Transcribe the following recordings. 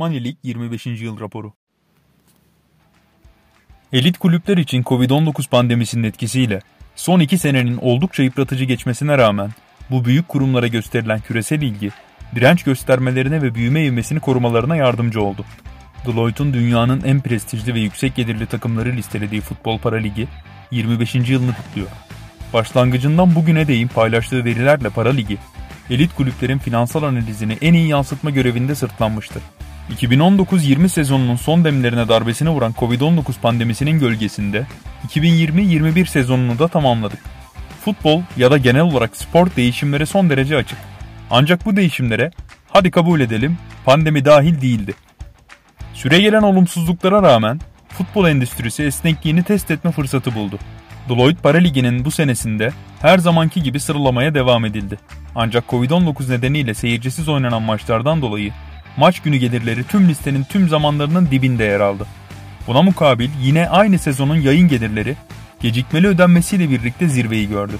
Money League 25. yıl raporu. Elit kulüpler için Covid-19 pandemisinin etkisiyle son iki senenin oldukça yıpratıcı geçmesine rağmen bu büyük kurumlara gösterilen küresel ilgi, direnç göstermelerine ve büyüme ivmesini korumalarına yardımcı oldu. Deloitte'un dünyanın en prestijli ve yüksek gelirli takımları listelediği Futbol Para Ligi 25. yılını kutluyor. Başlangıcından bugüne değin paylaştığı verilerle Para Ligi, elit kulüplerin finansal analizini en iyi yansıtma görevinde sırtlanmıştır. 2019-20 sezonunun son demlerine darbesini vuran Covid-19 pandemisinin gölgesinde 2020-21 sezonunu da tamamladık. Futbol ya da genel olarak spor değişimlere son derece açık. Ancak bu değişimlere hadi kabul edelim pandemi dahil değildi. Süre gelen olumsuzluklara rağmen futbol endüstrisi esnekliğini test etme fırsatı buldu. Deloitte Para Ligi'nin bu senesinde her zamanki gibi sıralamaya devam edildi. Ancak Covid-19 nedeniyle seyircisiz oynanan maçlardan dolayı maç günü gelirleri tüm listenin tüm zamanlarının dibinde yer aldı. Buna mukabil yine aynı sezonun yayın gelirleri gecikmeli ödenmesiyle birlikte zirveyi gördü.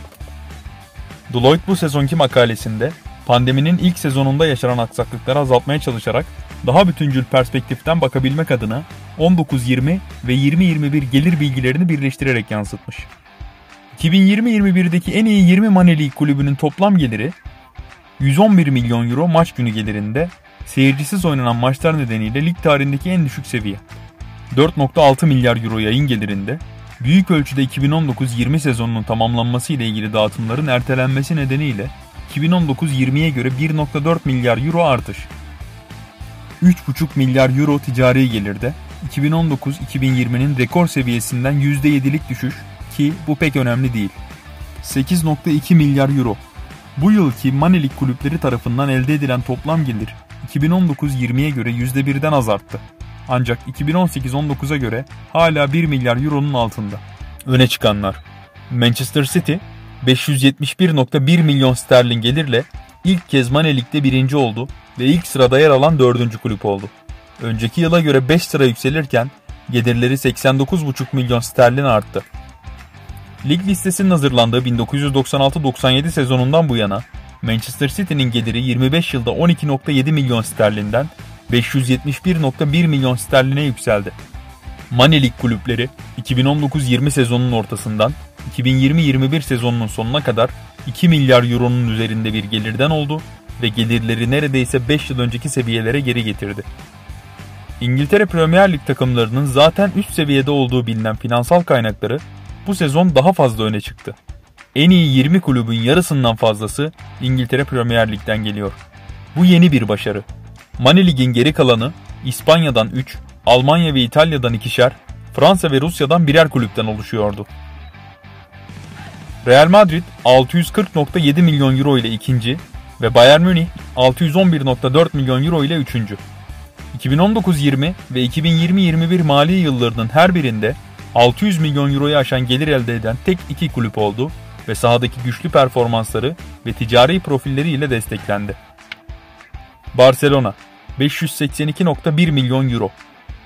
Deloitte bu sezonki makalesinde pandeminin ilk sezonunda yaşanan aksaklıkları azaltmaya çalışarak daha bütüncül perspektiften bakabilmek adına 19-20 ve 20-21 gelir bilgilerini birleştirerek yansıtmış. 2020-21'deki en iyi 20 Maneli kulübünün toplam geliri 111 milyon euro maç günü gelirinde seyircisiz oynanan maçlar nedeniyle lig tarihindeki en düşük seviye. 4.6 milyar euro yayın gelirinde büyük ölçüde 2019-20 sezonunun tamamlanması ile ilgili dağıtımların ertelenmesi nedeniyle 2019-20'ye göre 1.4 milyar euro artış. 3,5 milyar euro ticari gelirde 2019-2020'nin rekor seviyesinden %7'lik düşüş ki bu pek önemli değil. 8.2 milyar euro. Bu yılki Manelik kulüpleri tarafından elde edilen toplam gelir 2019-20'ye göre %1'den az arttı. Ancak 2018-19'a göre hala 1 milyar euronun altında. Öne çıkanlar Manchester City 571.1 milyon sterlin gelirle ilk kez Manelik'te birinci oldu ve ilk sırada yer alan dördüncü kulüp oldu. Önceki yıla göre 5 sıra yükselirken gelirleri 89,5 milyon sterlin arttı. Lig listesinin hazırlandığı 1996-97 sezonundan bu yana Manchester City'nin geliri 25 yılda 12.7 milyon sterlinden 571.1 milyon sterline yükseldi. League kulüpleri 2019-20 sezonunun ortasından 2020-21 sezonunun sonuna kadar 2 milyar euronun üzerinde bir gelirden oldu ve gelirleri neredeyse 5 yıl önceki seviyelere geri getirdi. İngiltere Premier Lig takımlarının zaten üst seviyede olduğu bilinen finansal kaynakları bu sezon daha fazla öne çıktı. En iyi 20 kulübün yarısından fazlası İngiltere Premier Lig'den geliyor. Bu yeni bir başarı. Money Lig'in geri kalanı İspanya'dan 3, Almanya ve İtalya'dan ikişer, Fransa ve Rusya'dan birer kulüpten oluşuyordu. Real Madrid 640.7 milyon euro ile ikinci ve Bayern Münih 611.4 milyon euro ile üçüncü. 2019-20 ve 2020-21 mali yıllarının her birinde 600 milyon euroyu aşan gelir elde eden tek iki kulüp oldu ve sahadaki güçlü performansları ve ticari profilleriyle desteklendi. Barcelona 582.1 milyon euro.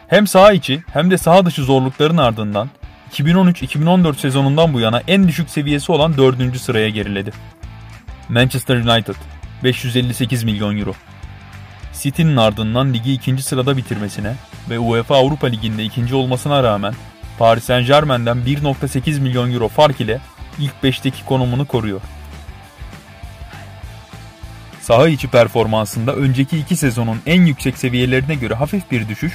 Hem saha içi hem de saha dışı zorlukların ardından 2013-2014 sezonundan bu yana en düşük seviyesi olan 4. sıraya geriledi. Manchester United 558 milyon euro. City'nin ardından ligi ikinci sırada bitirmesine ve UEFA Avrupa Ligi'nde ikinci olmasına rağmen Paris Saint Germain'den 1.8 milyon euro fark ile ilk 5'teki konumunu koruyor. Saha içi performansında önceki iki sezonun en yüksek seviyelerine göre hafif bir düşüş,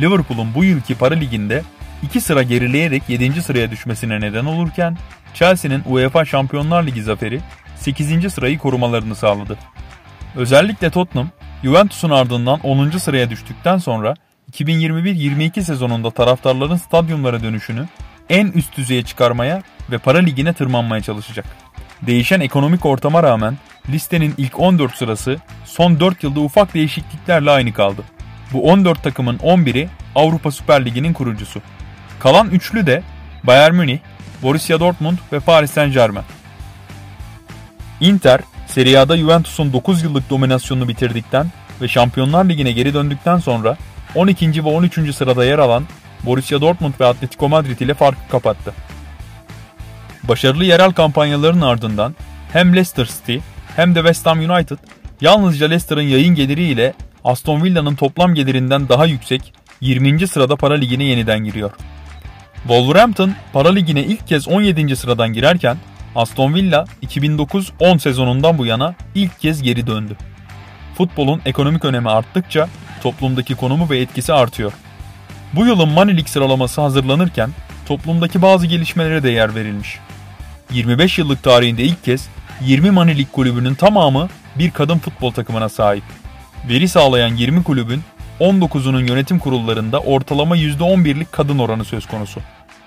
Liverpool'un bu yılki para liginde 2 sıra gerileyerek 7. sıraya düşmesine neden olurken, Chelsea'nin UEFA Şampiyonlar Ligi zaferi 8. sırayı korumalarını sağladı. Özellikle Tottenham, Juventus'un ardından 10. sıraya düştükten sonra 2021-22 sezonunda taraftarların stadyumlara dönüşünü en üst düzeye çıkarmaya ve para ligine tırmanmaya çalışacak. Değişen ekonomik ortama rağmen listenin ilk 14 sırası son 4 yılda ufak değişikliklerle aynı kaldı. Bu 14 takımın 11'i Avrupa Süper Ligi'nin kurucusu. Kalan üçlü de Bayern Münih, Borussia Dortmund ve Paris Saint Germain. Inter, Serie A'da Juventus'un 9 yıllık dominasyonunu bitirdikten ve Şampiyonlar Ligi'ne geri döndükten sonra 12. ve 13. sırada yer alan Borussia Dortmund ve Atletico Madrid ile farkı kapattı. Başarılı yerel kampanyaların ardından hem Leicester City hem de West Ham United yalnızca Leicester'ın yayın geliri ile Aston Villa'nın toplam gelirinden daha yüksek 20. sırada para ligine yeniden giriyor. Wolverhampton para ligine ilk kez 17. sıradan girerken Aston Villa 2009-10 sezonundan bu yana ilk kez geri döndü. Futbolun ekonomik önemi arttıkça toplumdaki konumu ve etkisi artıyor. Bu yılın League sıralaması hazırlanırken toplumdaki bazı gelişmelere de yer verilmiş. 25 yıllık tarihinde ilk kez 20 Money League kulübünün tamamı bir kadın futbol takımına sahip. Veri sağlayan 20 kulübün 19'unun yönetim kurullarında ortalama %11'lik kadın oranı söz konusu.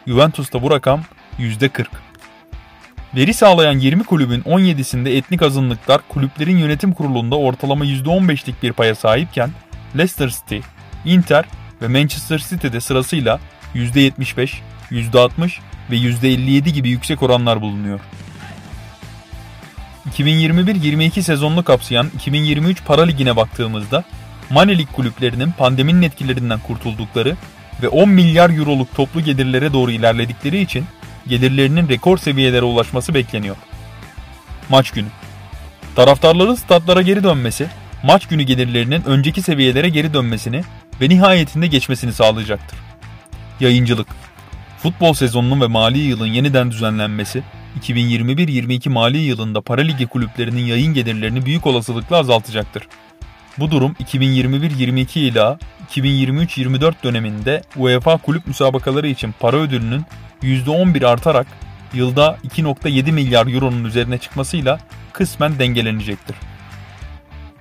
Juventus'ta bu rakam %40. Veri sağlayan 20 kulübün 17'sinde etnik azınlıklar kulüplerin yönetim kurulunda ortalama %15'lik bir paya sahipken Leicester City, Inter ve Manchester City'de sırasıyla %75, %60 ve %57 gibi yüksek oranlar bulunuyor. 2021-22 sezonunu kapsayan 2023 Para Ligi'ne baktığımızda Money League kulüplerinin pandeminin etkilerinden kurtuldukları ve 10 milyar euroluk toplu gelirlere doğru ilerledikleri için gelirlerinin rekor seviyelere ulaşması bekleniyor. Maç günü Taraftarların statlara geri dönmesi, maç günü gelirlerinin önceki seviyelere geri dönmesini ve nihayetinde geçmesini sağlayacaktır. Yayıncılık Futbol sezonunun ve mali yılın yeniden düzenlenmesi, 2021-22 mali yılında para ligi kulüplerinin yayın gelirlerini büyük olasılıkla azaltacaktır. Bu durum 2021-22 ila 2023-24 döneminde UEFA kulüp müsabakaları için para ödülünün %11 artarak yılda 2.7 milyar euronun üzerine çıkmasıyla kısmen dengelenecektir.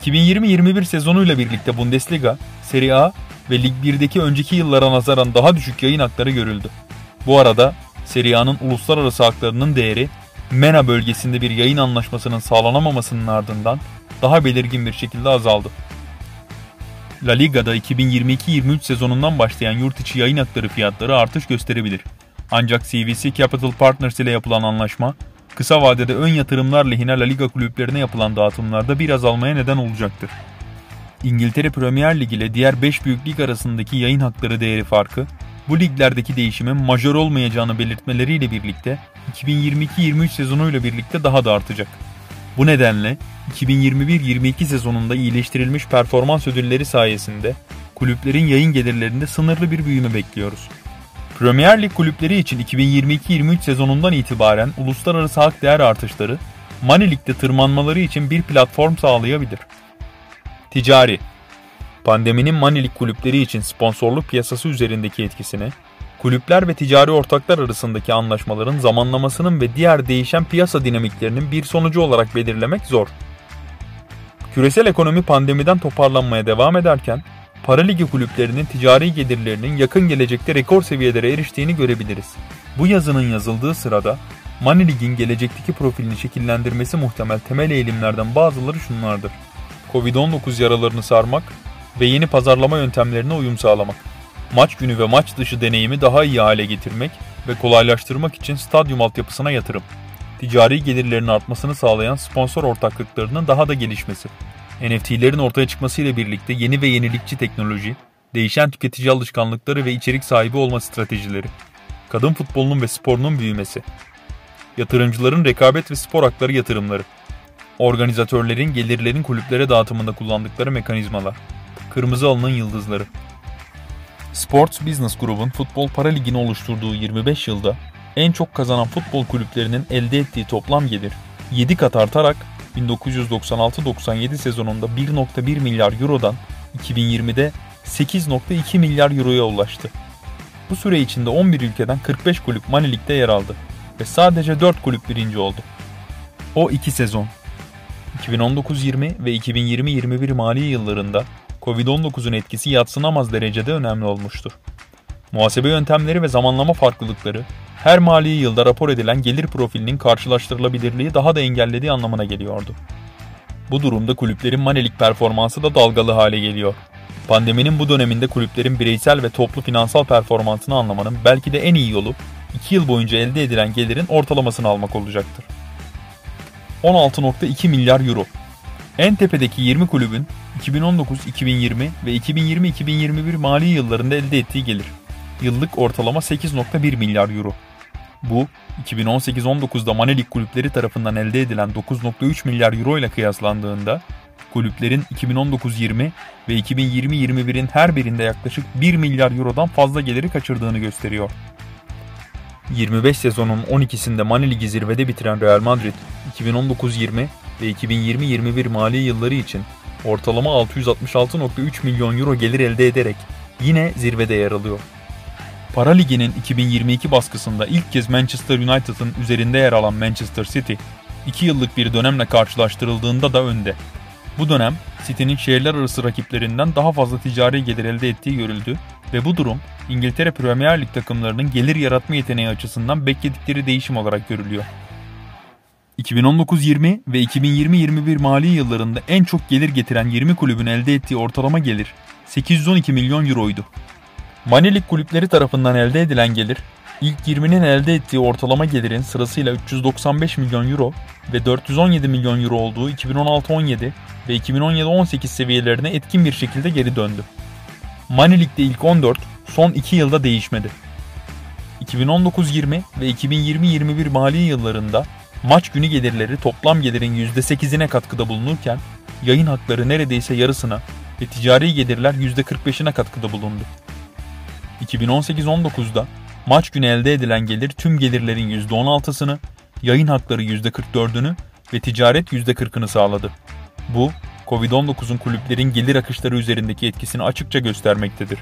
2020-21 sezonuyla birlikte Bundesliga, Serie A ve Lig 1'deki önceki yıllara nazaran daha düşük yayın hakları görüldü. Bu arada Serie A'nın uluslararası haklarının değeri MENA bölgesinde bir yayın anlaşmasının sağlanamamasının ardından daha belirgin bir şekilde azaldı. La Liga'da 2022-23 sezonundan başlayan yurt içi yayın hakları fiyatları artış gösterebilir. Ancak CVC Capital Partners ile yapılan anlaşma, kısa vadede ön yatırımlar lehine La Liga kulüplerine yapılan dağıtımlarda bir azalmaya neden olacaktır. İngiltere Premier Lig ile diğer 5 büyük lig arasındaki yayın hakları değeri farkı, bu liglerdeki değişimin majör olmayacağını belirtmeleriyle birlikte 2022-23 sezonuyla birlikte daha da artacak. Bu nedenle 2021-22 sezonunda iyileştirilmiş performans ödülleri sayesinde kulüplerin yayın gelirlerinde sınırlı bir büyüme bekliyoruz. Premier Lig kulüpleri için 2022-23 sezonundan itibaren uluslararası hak değer artışları, Money League'de tırmanmaları için bir platform sağlayabilir. Ticari Pandeminin Money League kulüpleri için sponsorluk piyasası üzerindeki etkisini, kulüpler ve ticari ortaklar arasındaki anlaşmaların zamanlamasının ve diğer değişen piyasa dinamiklerinin bir sonucu olarak belirlemek zor. Küresel ekonomi pandemiden toparlanmaya devam ederken, para ligi kulüplerinin ticari gelirlerinin yakın gelecekte rekor seviyelere eriştiğini görebiliriz. Bu yazının yazıldığı sırada Money League'in gelecekteki profilini şekillendirmesi muhtemel temel eğilimlerden bazıları şunlardır. Covid-19 yaralarını sarmak ve yeni pazarlama yöntemlerine uyum sağlamak. Maç günü ve maç dışı deneyimi daha iyi hale getirmek ve kolaylaştırmak için stadyum altyapısına yatırım. Ticari gelirlerin artmasını sağlayan sponsor ortaklıklarının daha da gelişmesi. NFT'lerin ortaya çıkmasıyla birlikte yeni ve yenilikçi teknoloji, değişen tüketici alışkanlıkları ve içerik sahibi olma stratejileri. Kadın futbolunun ve sporunun büyümesi. Yatırımcıların rekabet ve spor hakları yatırımları. Organizatörlerin gelirlerin kulüplere dağıtımında kullandıkları mekanizmalar. Kırmızı alının yıldızları. Sports Business Group'un futbol para ligini oluşturduğu 25 yılda en çok kazanan futbol kulüplerinin elde ettiği toplam gelir 7 kat artarak 1996-97 sezonunda 1.1 milyar eurodan 2020'de 8.2 milyar euroya ulaştı. Bu süre içinde 11 ülkeden 45 kulüp Mani Lig'de yer aldı ve sadece 4 kulüp birinci oldu. O iki sezon 2019-20 ve 2020-21 mali yıllarında Covid-19'un etkisi yatsınamaz derecede önemli olmuştur. Muhasebe yöntemleri ve zamanlama farklılıkları her mali yılda rapor edilen gelir profilinin karşılaştırılabilirliği daha da engellediği anlamına geliyordu. Bu durumda kulüplerin manelik performansı da dalgalı hale geliyor. Pandeminin bu döneminde kulüplerin bireysel ve toplu finansal performansını anlamanın belki de en iyi yolu 2 yıl boyunca elde edilen gelirin ortalamasını almak olacaktır. 16.2 milyar euro. En tepedeki 20 kulübün 2019-2020 ve 2020-2021 mali yıllarında elde ettiği gelir. Yıllık ortalama 8.1 milyar euro. Bu 2018-19'da Manelik kulüpleri tarafından elde edilen 9.3 milyar euro ile kıyaslandığında kulüplerin 2019-20 ve 2020-21'in her birinde yaklaşık 1 milyar eurodan fazla geliri kaçırdığını gösteriyor. 25 sezonun 12'sinde Mani Ligi zirvede bitiren Real Madrid, 2019-20 ve 2020-21 mali yılları için ortalama 666.3 milyon euro gelir elde ederek yine zirvede yer alıyor. Para Ligi'nin 2022 baskısında ilk kez Manchester United'ın üzerinde yer alan Manchester City, 2 yıllık bir dönemle karşılaştırıldığında da önde. Bu dönem City'nin şehirler arası rakiplerinden daha fazla ticari gelir elde ettiği görüldü ve bu durum İngiltere Premier Lig takımlarının gelir yaratma yeteneği açısından bekledikleri değişim olarak görülüyor. 2019-20 ve 2020-21 mali yıllarında en çok gelir getiren 20 kulübün elde ettiği ortalama gelir 812 milyon euroydu. Manilik kulüpleri tarafından elde edilen gelir, ilk 20'nin elde ettiği ortalama gelirin sırasıyla 395 milyon euro ve 417 milyon euro olduğu 2016-17 ve 2017-18 seviyelerine etkin bir şekilde geri döndü. Manilik'te ilk 14 son 2 yılda değişmedi. 2019-20 ve 2020-21 mali yıllarında maç günü gelirleri toplam gelirin %8'ine katkıda bulunurken yayın hakları neredeyse yarısına ve ticari gelirler %45'ine katkıda bulundu. 2018-19'da maç günü elde edilen gelir tüm gelirlerin %16'sını, yayın hakları %44'ünü ve ticaret %40'ını sağladı. Bu, Covid-19'un kulüplerin gelir akışları üzerindeki etkisini açıkça göstermektedir.